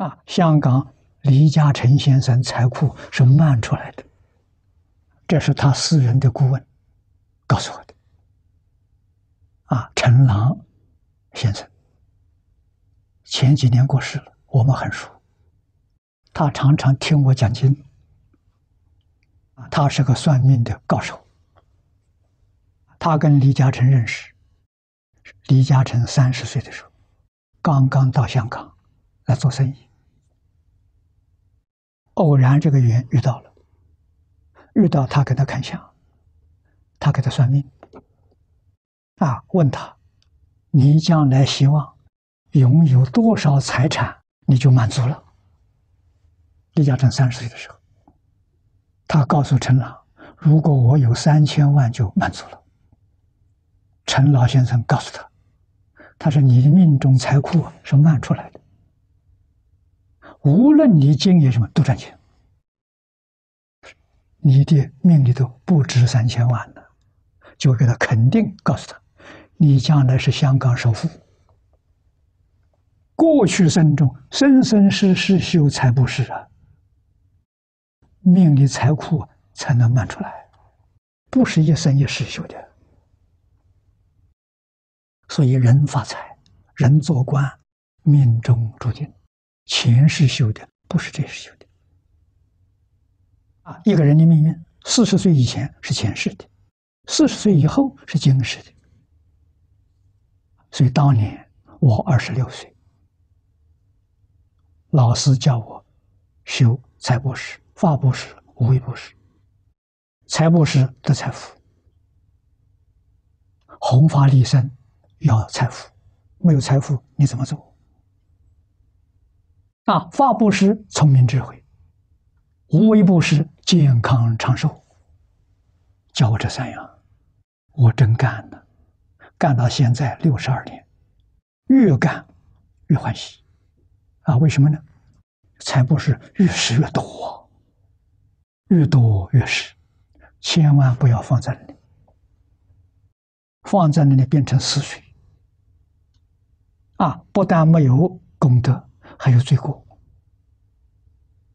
啊，香港李嘉诚先生财库是漫出来的，这是他私人的顾问告诉我的。啊，陈琅先生前几年过世了，我们很熟，他常常听我讲经。啊，他是个算命的高手。他跟李嘉诚认识，李嘉诚三十岁的时候，刚刚到香港来做生意。偶然这个缘遇到了，遇到他给他看相，他给他算命，啊，问他，你将来希望拥有多少财产，你就满足了。李嘉诚三十岁的时候，他告诉陈老，如果我有三千万就满足了。陈老先生告诉他，他说你的命中财库是慢出来的。无论你经营什么都赚钱，你的命里头不值三千万呢，就给他肯定，告诉他，你将来是香港首富。过去生中生生世世修财布施啊，命里财库才能卖出来，不是一生一世修的。所以人发财，人做官，命中注定。前世修的不是这世修的一个人的命运，四十岁以前是前世的，四十岁以后是今世的。所以当年我二十六岁，老师叫我修财布施、法布施、无畏布施。财布施得财富，弘法利生要财富，没有财富你怎么走？啊！法布施聪明智慧，无畏布施健康长寿。教我这三样，我真干了，干到现在六十二年，越干越欢喜。啊，为什么呢？财布施越施越多，越多越施，千万不要放在那里，放在那里变成死水。啊，不但没有功德。还有罪过，